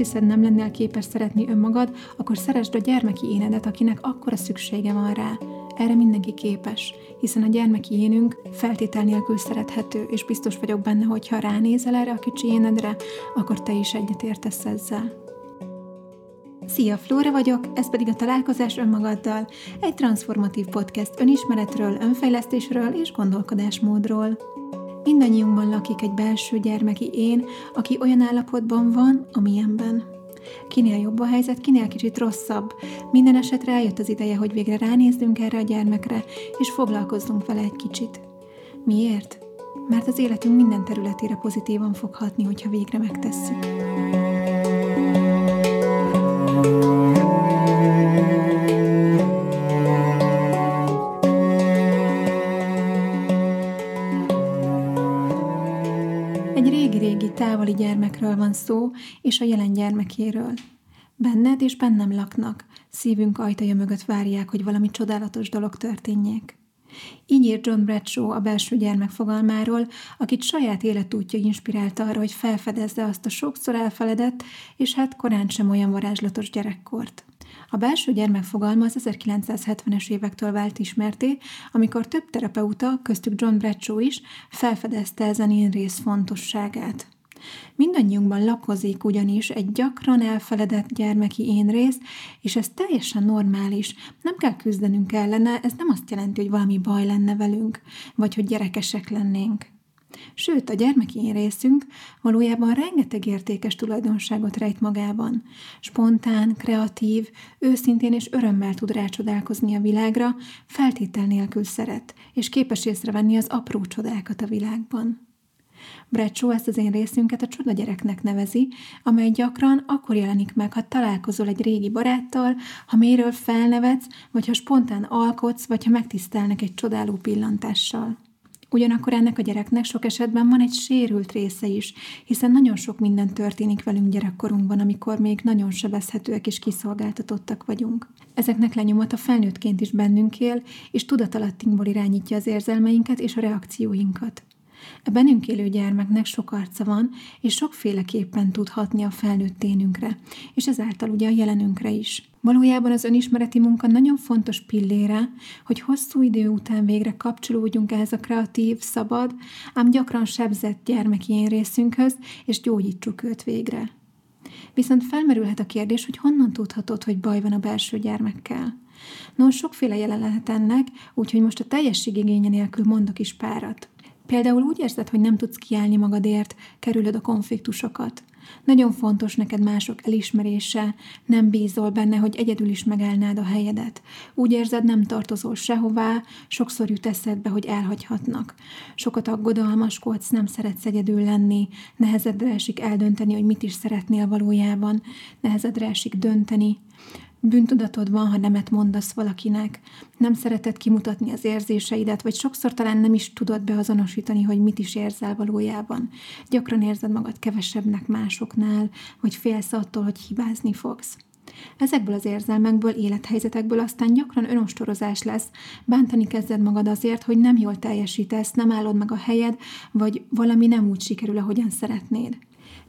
hiszed, nem lennél képes szeretni önmagad, akkor szeresd a gyermeki énedet, akinek akkora szüksége van rá. Erre mindenki képes, hiszen a gyermeki énünk feltétel nélkül szerethető, és biztos vagyok benne, hogy ha ránézel erre a kicsi énedre, akkor te is egyetértesz ezzel. Szia, Flóra vagyok, ez pedig a Találkozás önmagaddal, egy transformatív podcast önismeretről, önfejlesztésről és gondolkodásmódról. Mindannyiunkban lakik egy belső gyermeki én, aki olyan állapotban van, amilyenben. Kinél jobb a helyzet, kinél kicsit rosszabb. Minden esetre eljött az ideje, hogy végre ránézzünk erre a gyermekre, és foglalkozzunk vele egy kicsit. Miért? Mert az életünk minden területére pozitívan fog hatni, hogyha végre megtesszük. Távoli gyermekről van szó, és a jelen gyermekéről. Benned és bennem laknak, szívünk ajtaja mögött várják, hogy valami csodálatos dolog történjék. Így írt John Bradshaw a belső gyermek fogalmáról, akit saját életútja inspirálta arra, hogy felfedezze azt a sokszor elfeledett, és hát korán sem olyan varázslatos gyerekkort. A belső gyermek fogalma az 1970-es évektől vált ismerté, amikor több terapeuta, köztük John Bradshaw is, felfedezte ezen én rész fontosságát. Mindannyiunkban lakozik ugyanis egy gyakran elfeledett gyermeki énrész, és ez teljesen normális. Nem kell küzdenünk ellene, ez nem azt jelenti, hogy valami baj lenne velünk, vagy hogy gyerekesek lennénk. Sőt, a gyermeki én részünk valójában rengeteg értékes tulajdonságot rejt magában. Spontán, kreatív, őszintén és örömmel tud rácsodálkozni a világra, feltétel nélkül szeret, és képes észrevenni az apró csodákat a világban. Bradshaw ezt az én részünket a csoda gyereknek nevezi, amely gyakran akkor jelenik meg, ha találkozol egy régi baráttal, ha méről felnevetsz, vagy ha spontán alkotsz, vagy ha megtisztelnek egy csodáló pillantással. Ugyanakkor ennek a gyereknek sok esetben van egy sérült része is, hiszen nagyon sok minden történik velünk gyerekkorunkban, amikor még nagyon sebezhetőek és kiszolgáltatottak vagyunk. Ezeknek lenyomata felnőttként is bennünk él, és tudatalattinkból irányítja az érzelmeinket és a reakcióinkat. A bennünk élő gyermeknek sok arca van, és sokféleképpen tud hatni a felnőtt énünkre, és ezáltal ugye a jelenünkre is. Valójában az önismereti munka nagyon fontos pillére, hogy hosszú idő után végre kapcsolódjunk ehhez a kreatív, szabad, ám gyakran sebzett gyermeki én részünkhöz, és gyógyítsuk őt végre. Viszont felmerülhet a kérdés, hogy honnan tudhatod, hogy baj van a belső gyermekkel. No, sokféle jelen lehet ennek, úgyhogy most a teljesség igénye nélkül mondok is párat. Például úgy érzed, hogy nem tudsz kiállni magadért, kerülöd a konfliktusokat. Nagyon fontos neked mások elismerése, nem bízol benne, hogy egyedül is megállnád a helyedet. Úgy érzed, nem tartozol sehová, sokszor jut eszedbe, hogy elhagyhatnak. Sokat aggodalmaskodsz, nem szeretsz egyedül lenni, nehezedre esik eldönteni, hogy mit is szeretnél valójában, nehezedre esik dönteni. Bűntudatod van, ha nemet mondasz valakinek, nem szereted kimutatni az érzéseidet, vagy sokszor talán nem is tudod beazonosítani, hogy mit is érzel valójában. Gyakran érzed magad kevesebbnek másoknál, vagy félsz attól, hogy hibázni fogsz. Ezekből az érzelmekből, élethelyzetekből aztán gyakran önostorozás lesz, bántani kezded magad azért, hogy nem jól teljesítesz, nem állod meg a helyed, vagy valami nem úgy sikerül, ahogyan szeretnéd.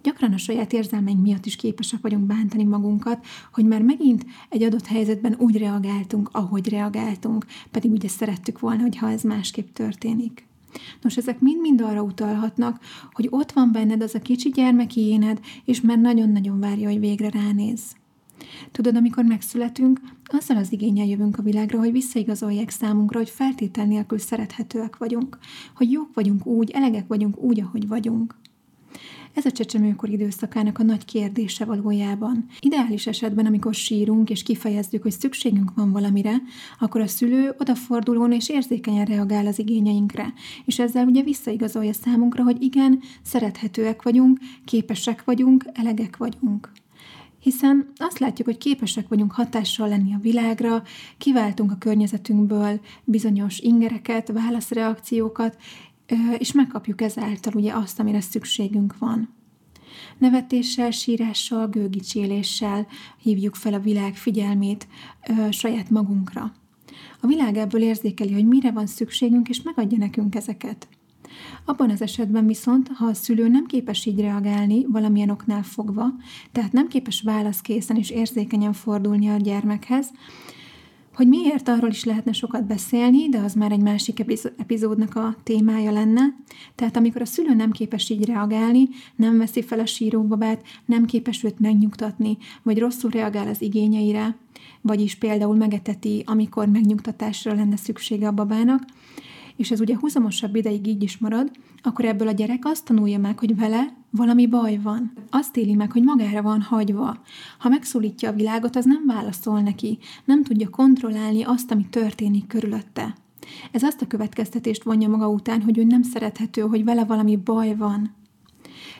Gyakran a saját érzelmeink miatt is képesek vagyunk bántani magunkat, hogy már megint egy adott helyzetben úgy reagáltunk, ahogy reagáltunk, pedig ugye szerettük volna, hogyha ez másképp történik. Nos, ezek mind-mind arra utalhatnak, hogy ott van benned az a kicsi gyermeki éned, és már nagyon-nagyon várja, hogy végre ránéz. Tudod, amikor megszületünk, azzal az igényel jövünk a világra, hogy visszaigazolják számunkra, hogy feltétel nélkül szerethetőek vagyunk, hogy jók vagyunk úgy, elegek vagyunk úgy, ahogy vagyunk. Ez a csecsemőkor időszakának a nagy kérdése valójában. Ideális esetben, amikor sírunk és kifejezzük, hogy szükségünk van valamire, akkor a szülő odafordulón és érzékenyen reagál az igényeinkre, és ezzel ugye visszaigazolja számunkra, hogy igen, szerethetőek vagyunk, képesek vagyunk, elegek vagyunk hiszen azt látjuk, hogy képesek vagyunk hatással lenni a világra, kiváltunk a környezetünkből bizonyos ingereket, válaszreakciókat, és megkapjuk ezáltal ugye azt, amire szükségünk van. Nevetéssel, sírással, gőgicséléssel hívjuk fel a világ figyelmét ö, saját magunkra. A világ ebből érzékeli, hogy mire van szükségünk, és megadja nekünk ezeket. Abban az esetben viszont, ha a szülő nem képes így reagálni valamilyen oknál fogva, tehát nem képes válaszkészen és érzékenyen fordulni a gyermekhez, hogy miért, arról is lehetne sokat beszélni, de az már egy másik epizódnak a témája lenne. Tehát amikor a szülő nem képes így reagálni, nem veszi fel a síróbabát, nem képes őt megnyugtatni, vagy rosszul reagál az igényeire, vagyis például megeteti, amikor megnyugtatásra lenne szüksége a babának, és ez ugye húzamosabb ideig így is marad, akkor ebből a gyerek azt tanulja meg, hogy vele valami baj van. Azt éli meg, hogy magára van hagyva. Ha megszólítja a világot, az nem válaszol neki, nem tudja kontrollálni azt, ami történik körülötte. Ez azt a következtetést vonja maga után, hogy ő nem szerethető, hogy vele valami baj van.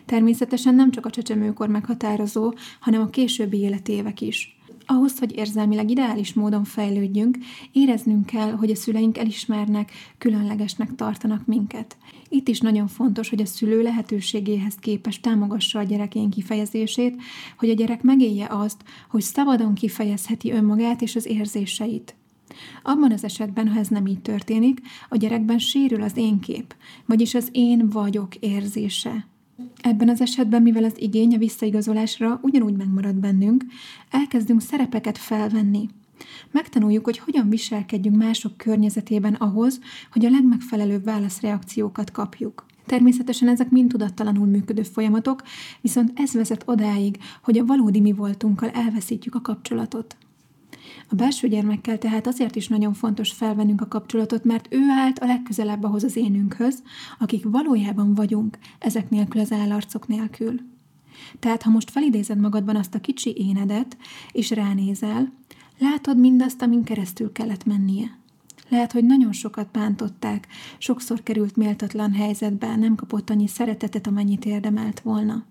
Természetesen nem csak a csecsemőkor meghatározó, hanem a későbbi életévek is. Ahhoz, hogy érzelmileg ideális módon fejlődjünk, éreznünk kell, hogy a szüleink elismernek, különlegesnek tartanak minket. Itt is nagyon fontos, hogy a szülő lehetőségéhez képes támogassa a gyerekén kifejezését, hogy a gyerek megélje azt, hogy szabadon kifejezheti önmagát és az érzéseit. Abban az esetben, ha ez nem így történik, a gyerekben sérül az én kép, vagyis az én vagyok érzése. Ebben az esetben, mivel az igény a visszaigazolásra ugyanúgy megmarad bennünk, elkezdünk szerepeket felvenni. Megtanuljuk, hogy hogyan viselkedjünk mások környezetében ahhoz, hogy a legmegfelelőbb válaszreakciókat kapjuk. Természetesen ezek mind tudattalanul működő folyamatok, viszont ez vezet odáig, hogy a valódi mi voltunkkal elveszítjük a kapcsolatot. A belső gyermekkel tehát azért is nagyon fontos felvennünk a kapcsolatot, mert ő állt a legközelebb ahhoz az énünkhöz, akik valójában vagyunk, ezek nélkül az állarcok nélkül. Tehát, ha most felidézed magadban azt a kicsi énedet, és ránézel, látod mindazt, amin keresztül kellett mennie. Lehet, hogy nagyon sokat bántották, sokszor került méltatlan helyzetbe, nem kapott annyi szeretetet, amennyit érdemelt volna.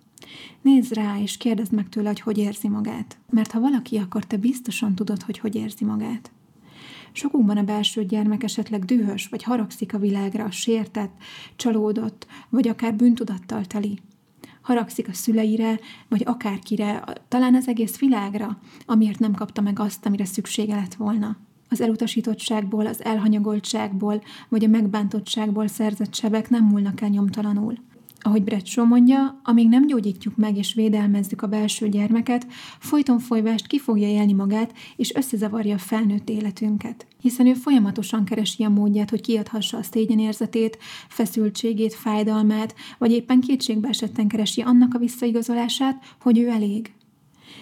Nézd rá, és kérdezd meg tőle, hogy hogy érzi magát. Mert ha valaki, akkor te biztosan tudod, hogy hogy érzi magát. Sokunkban a belső gyermek esetleg dühös, vagy haragszik a világra, sértett, csalódott, vagy akár bűntudattal teli. Haragszik a szüleire, vagy akárkire, talán az egész világra, amiért nem kapta meg azt, amire szüksége lett volna. Az elutasítottságból, az elhanyagoltságból, vagy a megbántottságból szerzett sebek nem múlnak el nyomtalanul. Ahogy Bradshaw mondja, amíg nem gyógyítjuk meg és védelmezzük a belső gyermeket, folyton folyvást ki fogja élni magát, és összezavarja a felnőtt életünket. Hiszen ő folyamatosan keresi a módját, hogy kiadhassa a szégyenérzetét, feszültségét, fájdalmát, vagy éppen kétségbe esetten keresi annak a visszaigazolását, hogy ő elég.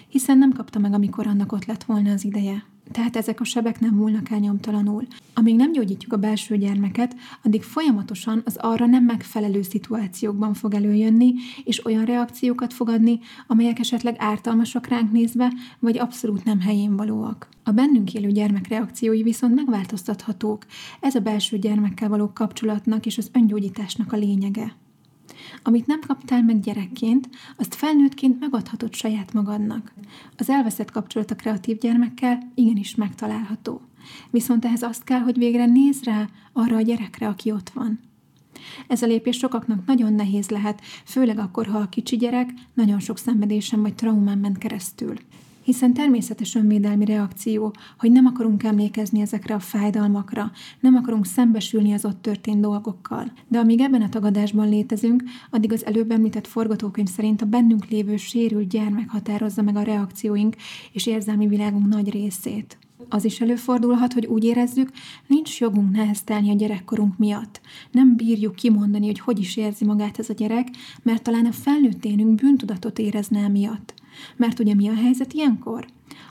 Hiszen nem kapta meg, amikor annak ott lett volna az ideje. Tehát ezek a sebek nem múlnak el nyomtalanul. Amíg nem gyógyítjuk a belső gyermeket, addig folyamatosan az arra nem megfelelő szituációkban fog előjönni, és olyan reakciókat fog adni, amelyek esetleg ártalmasak ránk nézve, vagy abszolút nem helyén valóak. A bennünk élő gyermek reakciói viszont megváltoztathatók. Ez a belső gyermekkel való kapcsolatnak és az öngyógyításnak a lényege. Amit nem kaptál meg gyerekként, azt felnőttként megadhatod saját magadnak. Az elveszett kapcsolat a kreatív gyermekkel igenis megtalálható. Viszont ehhez azt kell, hogy végre néz rá arra a gyerekre, aki ott van. Ez a lépés sokaknak nagyon nehéz lehet, főleg akkor, ha a kicsi gyerek nagyon sok szenvedésen vagy traumán ment keresztül hiszen természetes önvédelmi reakció, hogy nem akarunk emlékezni ezekre a fájdalmakra, nem akarunk szembesülni az ott történt dolgokkal. De amíg ebben a tagadásban létezünk, addig az előbb említett forgatókönyv szerint a bennünk lévő sérült gyermek határozza meg a reakcióink és érzelmi világunk nagy részét. Az is előfordulhat, hogy úgy érezzük, nincs jogunk neheztelni a gyerekkorunk miatt. Nem bírjuk kimondani, hogy hogy is érzi magát ez a gyerek, mert talán a felnőtt bűntudatot érezne miatt. Mert ugye mi a helyzet ilyenkor?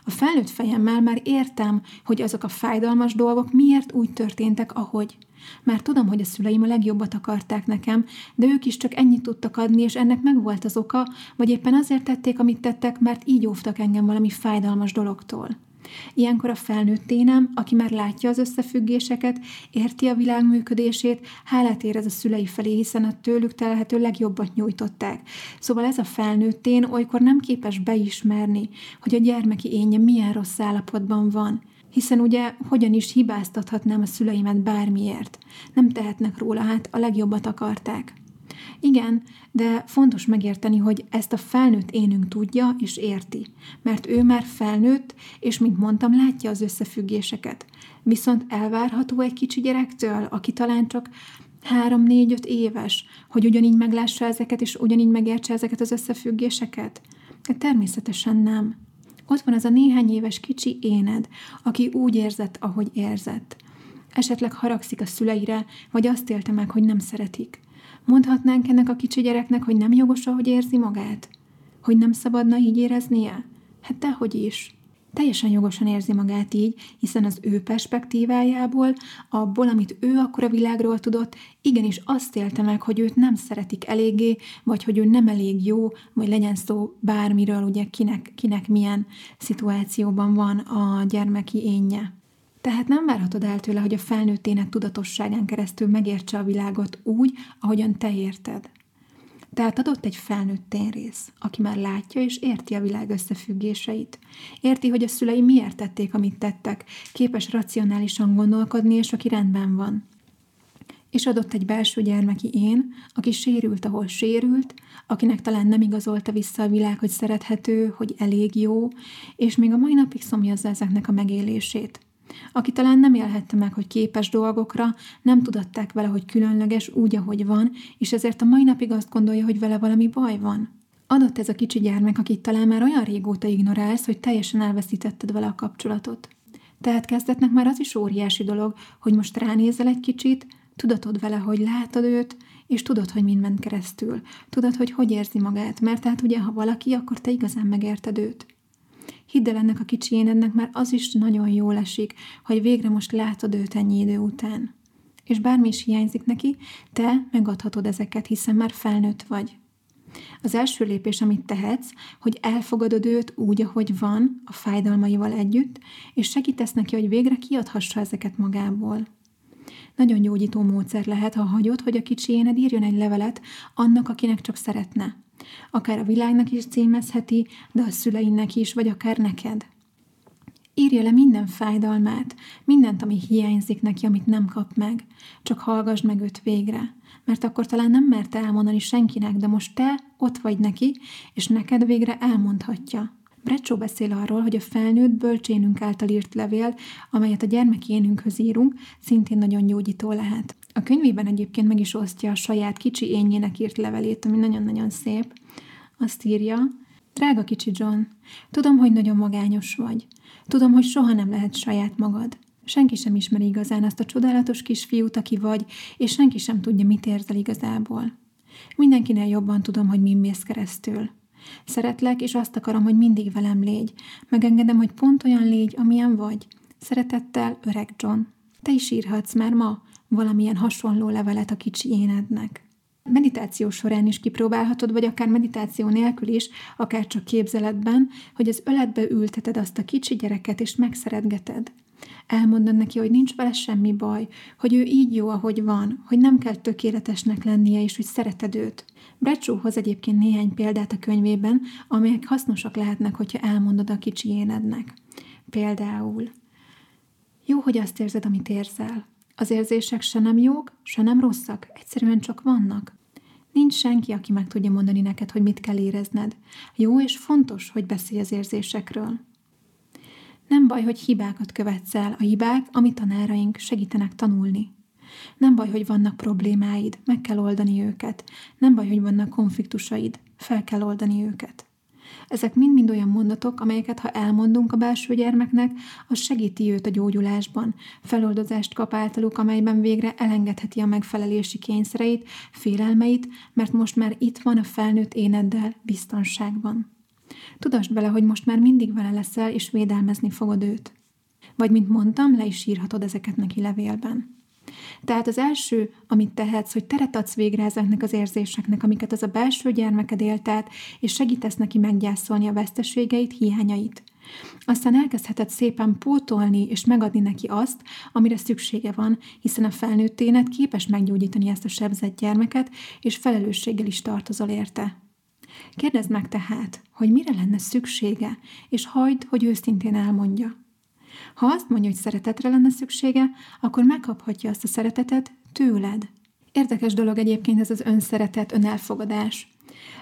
A felnőtt fejemmel már értem, hogy azok a fájdalmas dolgok miért úgy történtek, ahogy. Már tudom, hogy a szüleim a legjobbat akarták nekem, de ők is csak ennyit tudtak adni, és ennek megvolt az oka, vagy éppen azért tették, amit tettek, mert így óvtak engem valami fájdalmas dologtól. Ilyenkor a felnőtt énem, aki már látja az összefüggéseket, érti a világ működését, hálát érez a szülei felé, hiszen a tőlük telhető legjobbat nyújtották. Szóval ez a felnőtt én olykor nem képes beismerni, hogy a gyermeki énje milyen rossz állapotban van, hiszen ugye hogyan is hibáztathatnám a szüleimet bármiért. Nem tehetnek róla, hát a legjobbat akarták. Igen, de fontos megérteni, hogy ezt a felnőtt énünk tudja és érti, mert ő már felnőtt, és mint mondtam, látja az összefüggéseket. Viszont elvárható egy kicsi gyerektől, aki talán csak három-négy-öt éves, hogy ugyanígy meglássa ezeket, és ugyanígy megértse ezeket az összefüggéseket? De természetesen nem. Ott van az a néhány éves kicsi éned, aki úgy érzett, ahogy érzett. Esetleg haragszik a szüleire, vagy azt élte meg, hogy nem szeretik. Mondhatnánk ennek a kicsi gyereknek, hogy nem jogos, ahogy érzi magát? Hogy nem szabadna így éreznie? Hát dehogy is. Teljesen jogosan érzi magát így, hiszen az ő perspektívájából, abból, amit ő akkor a világról tudott, igenis azt élte meg, hogy őt nem szeretik eléggé, vagy hogy ő nem elég jó, vagy legyen szó bármiről, ugye kinek, kinek milyen szituációban van a gyermeki énje. Tehát nem várhatod el tőle, hogy a felnőtt ének tudatosságán keresztül megértse a világot úgy, ahogyan te érted. Tehát adott egy felnőtt tényrész, aki már látja és érti a világ összefüggéseit. Érti, hogy a szülei miért tették, amit tettek, képes racionálisan gondolkodni, és aki rendben van. És adott egy belső gyermeki én, aki sérült, ahol sérült, akinek talán nem igazolta vissza a világ, hogy szerethető, hogy elég jó, és még a mai napig szomjazza ezeknek a megélését aki talán nem élhette meg, hogy képes dolgokra, nem tudatták vele, hogy különleges úgy, ahogy van, és ezért a mai napig azt gondolja, hogy vele valami baj van. Adott ez a kicsi gyermek, akit talán már olyan régóta ignorálsz, hogy teljesen elveszítetted vele a kapcsolatot. Tehát kezdetnek már az is óriási dolog, hogy most ránézel egy kicsit, tudatod vele, hogy látod őt, és tudod, hogy mind ment keresztül. Tudod, hogy hogy érzi magát, mert tehát ugye, ha valaki, akkor te igazán megérted őt. Hidd el ennek a kicsi énednek már az is nagyon jól esik, hogy végre most látod őt ennyi idő után. És bármi is hiányzik neki, te megadhatod ezeket, hiszen már felnőtt vagy. Az első lépés, amit tehetsz, hogy elfogadod őt úgy, ahogy van, a fájdalmaival együtt, és segítesz neki, hogy végre kiadhassa ezeket magából. Nagyon gyógyító módszer lehet, ha hagyod, hogy a kicsi éned írjon egy levelet annak, akinek csak szeretne. Akár a világnak is címezheti, de a szüleinek is, vagy akár neked. Írja le minden fájdalmát, mindent, ami hiányzik neki, amit nem kap meg. Csak hallgass meg őt végre. Mert akkor talán nem merte elmondani senkinek, de most te ott vagy neki, és neked végre elmondhatja. Brecsó beszél arról, hogy a felnőtt bölcsénünk által írt levél, amelyet a gyermekénünkhöz írunk, szintén nagyon gyógyító lehet. A könyvében egyébként meg is osztja a saját kicsi énjének írt levelét, ami nagyon-nagyon szép. Azt írja, Drága kicsi John, tudom, hogy nagyon magányos vagy. Tudom, hogy soha nem lehet saját magad. Senki sem ismeri igazán azt a csodálatos kisfiút, aki vagy, és senki sem tudja, mit érzel igazából. Mindenkinél jobban tudom, hogy mi mész keresztül. Szeretlek, és azt akarom, hogy mindig velem légy. Megengedem, hogy pont olyan légy, amilyen vagy. Szeretettel, öreg John. Te is írhatsz már ma valamilyen hasonló levelet a kicsi énednek. Meditáció során is kipróbálhatod, vagy akár meditáció nélkül is, akár csak képzeletben, hogy az öletbe ülteted azt a kicsi gyereket, és megszeretgeted. Elmondod neki, hogy nincs vele semmi baj, hogy ő így jó, ahogy van, hogy nem kell tökéletesnek lennie, és hogy szereted őt. Bradshaw hoz egyébként néhány példát a könyvében, amelyek hasznosak lehetnek, hogyha elmondod a kicsi énednek. Például, jó, hogy azt érzed, amit érzel. Az érzések se nem jók, se nem rosszak, egyszerűen csak vannak. Nincs senki, aki meg tudja mondani neked, hogy mit kell érezned. Jó és fontos, hogy beszélj az érzésekről. Nem baj, hogy hibákat követsz el. A hibák, ami tanáraink segítenek tanulni. Nem baj, hogy vannak problémáid, meg kell oldani őket. Nem baj, hogy vannak konfliktusaid, fel kell oldani őket. Ezek mind-mind olyan mondatok, amelyeket ha elmondunk a belső gyermeknek, az segíti őt a gyógyulásban, feloldozást kap általuk, amelyben végre elengedheti a megfelelési kényszereit, félelmeit, mert most már itt van a felnőtt éneddel biztonságban. Tudasd bele, hogy most már mindig vele leszel, és védelmezni fogod őt. Vagy, mint mondtam, le is írhatod ezeket neki levélben. Tehát az első, amit tehetsz, hogy teret adsz végre ezeknek az érzéseknek, amiket az a belső gyermeked élt és segítesz neki meggyászolni a veszteségeit, hiányait. Aztán elkezdheted szépen pótolni és megadni neki azt, amire szüksége van, hiszen a felnőtt énet képes meggyógyítani ezt a sebzett gyermeket, és felelősséggel is tartozol érte. Kérdezd meg tehát, hogy mire lenne szüksége, és hagyd, hogy őszintén elmondja. Ha azt mondja, hogy szeretetre lenne szüksége, akkor megkaphatja azt a szeretetet tőled. Érdekes dolog egyébként ez az önszeretet, önelfogadás.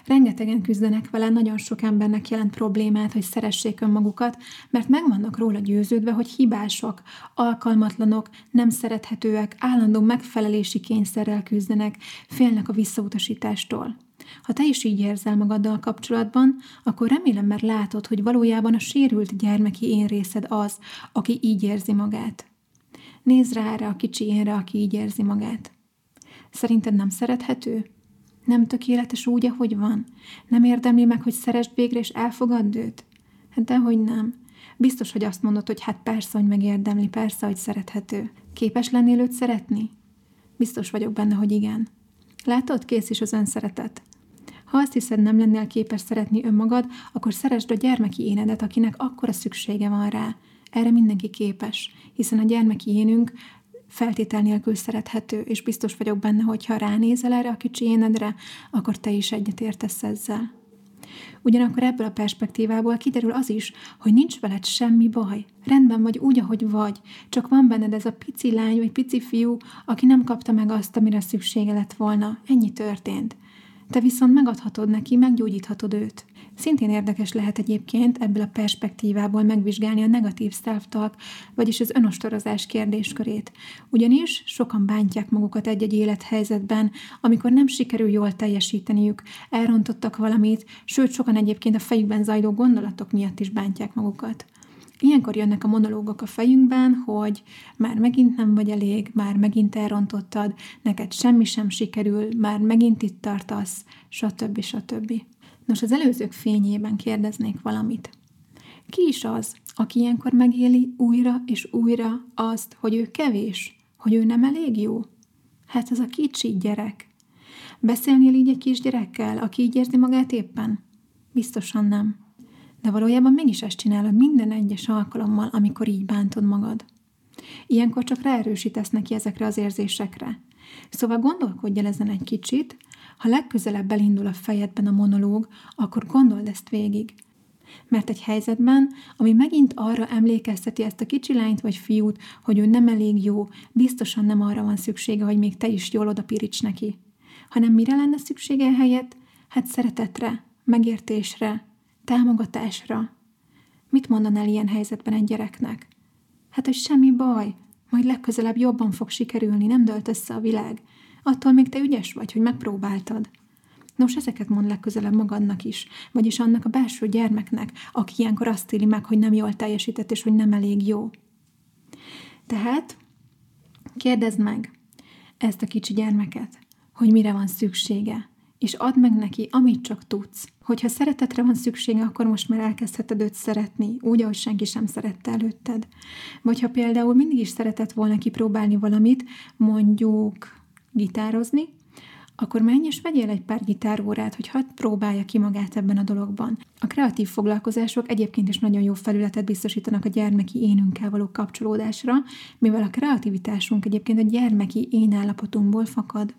Rengetegen küzdenek vele, nagyon sok embernek jelent problémát, hogy szeressék önmagukat, mert meg vannak róla győződve, hogy hibások, alkalmatlanok, nem szerethetőek, állandó megfelelési kényszerrel küzdenek, félnek a visszautasítástól. Ha te is így érzel magaddal kapcsolatban, akkor remélem, mert látod, hogy valójában a sérült gyermeki én részed az, aki így érzi magát. Nézd rá erre a kicsi énre, aki így érzi magát. Szerinted nem szerethető? Nem tökéletes úgy, ahogy van? Nem érdemli meg, hogy szeresd végre és elfogadd őt? Hát dehogy nem. Biztos, hogy azt mondod, hogy hát persze, hogy megérdemli, persze, hogy szerethető. Képes lennél őt szeretni? Biztos vagyok benne, hogy igen. Látod, kész is az önszeretet. Ha azt hiszed, nem lennél képes szeretni önmagad, akkor szeresd a gyermeki énedet, akinek akkora szüksége van rá. Erre mindenki képes, hiszen a gyermeki énünk feltétel nélkül szerethető, és biztos vagyok benne, hogy ha ránézel erre a kicsi énedre, akkor te is egyetértesz ezzel. Ugyanakkor ebből a perspektívából kiderül az is, hogy nincs veled semmi baj. Rendben vagy úgy, ahogy vagy. Csak van benned ez a pici lány vagy pici fiú, aki nem kapta meg azt, amire szüksége lett volna. Ennyi történt. Te viszont megadhatod neki, meggyógyíthatod őt. Szintén érdekes lehet egyébként ebből a perspektívából megvizsgálni a negatív self vagyis az önostorozás kérdéskörét. Ugyanis sokan bántják magukat egy-egy élethelyzetben, amikor nem sikerül jól teljesíteniük, elrontottak valamit, sőt sokan egyébként a fejükben zajló gondolatok miatt is bántják magukat. Ilyenkor jönnek a monológok a fejünkben, hogy már megint nem vagy elég, már megint elrontottad, neked semmi sem sikerül, már megint itt tartasz, stb. stb. Nos, az előzők fényében kérdeznék valamit. Ki is az, aki ilyenkor megéli újra és újra azt, hogy ő kevés, hogy ő nem elég jó? Hát ez a kicsi gyerek. Beszélnél így egy kisgyerekkel, aki így érzi magát éppen? Biztosan nem. De valójában mégis ezt csinálod minden egyes alkalommal, amikor így bántod magad. Ilyenkor csak ráerősítesz neki ezekre az érzésekre. Szóval gondolkodj el ezen egy kicsit, ha legközelebb elindul a fejedben a monológ, akkor gondold ezt végig. Mert egy helyzetben, ami megint arra emlékezteti ezt a kicsi lányt vagy fiút, hogy ő nem elég jó, biztosan nem arra van szüksége, hogy még te is jól odapirics neki. Hanem mire lenne szüksége helyett? Hát szeretetre, megértésre, támogatásra. Mit mondanál ilyen helyzetben egy gyereknek? Hát, hogy semmi baj, majd legközelebb jobban fog sikerülni, nem dölt össze a világ. Attól még te ügyes vagy, hogy megpróbáltad. Nos, ezeket mond legközelebb magadnak is, vagyis annak a belső gyermeknek, aki ilyenkor azt éli meg, hogy nem jól teljesített, és hogy nem elég jó. Tehát kérdezd meg ezt a kicsi gyermeket, hogy mire van szüksége, és add meg neki, amit csak tudsz. Hogyha szeretetre van szüksége, akkor most már elkezdheted őt szeretni, úgy, ahogy senki sem szerette előtted. Vagy ha például mindig is szeretett volna kipróbálni valamit, mondjuk gitározni, akkor menj és vegyél egy pár gitárórát, hogy hadd próbálja ki magát ebben a dologban. A kreatív foglalkozások egyébként is nagyon jó felületet biztosítanak a gyermeki énünkkel való kapcsolódásra, mivel a kreativitásunk egyébként a gyermeki én állapotunkból fakad.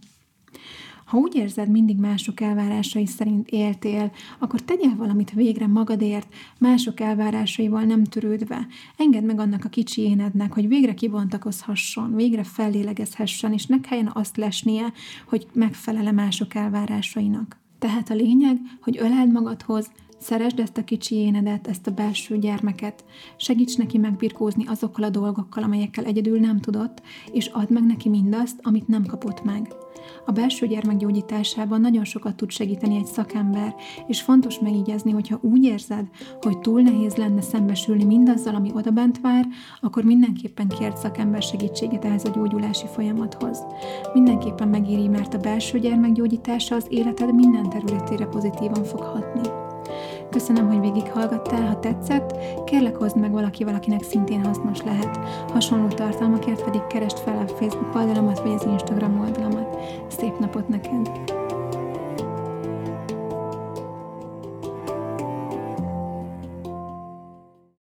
Ha úgy érzed, mindig mások elvárásai szerint éltél, akkor tegyél valamit végre magadért, mások elvárásaival nem törődve. Engedd meg annak a kicsi énednek, hogy végre kibontakozhasson, végre fellélegezhessen, és ne kelljen azt lesnie, hogy megfelele mások elvárásainak. Tehát a lényeg, hogy öleld magadhoz, Szeresd ezt a kicsi énedet, ezt a belső gyermeket, segíts neki megbirkózni azokkal a dolgokkal, amelyekkel egyedül nem tudott, és add meg neki mindazt, amit nem kapott meg. A belső gyermek gyógyításában nagyon sokat tud segíteni egy szakember, és fontos megígyezni, hogyha úgy érzed, hogy túl nehéz lenne szembesülni mindazzal, ami odabent vár, akkor mindenképpen kért szakember segítséget ehhez a gyógyulási folyamathoz. Mindenképpen megéri, mert a belső gyermek gyógyítása az életed minden területére pozitívan fog hatni. Köszönöm, hogy végighallgattál, ha tetszett, kérlek hozd meg valaki valakinek szintén hasznos lehet. Hasonló tartalmakért pedig keresd fel a Facebook oldalamat vagy az Instagram oldalamat. Szép napot neked!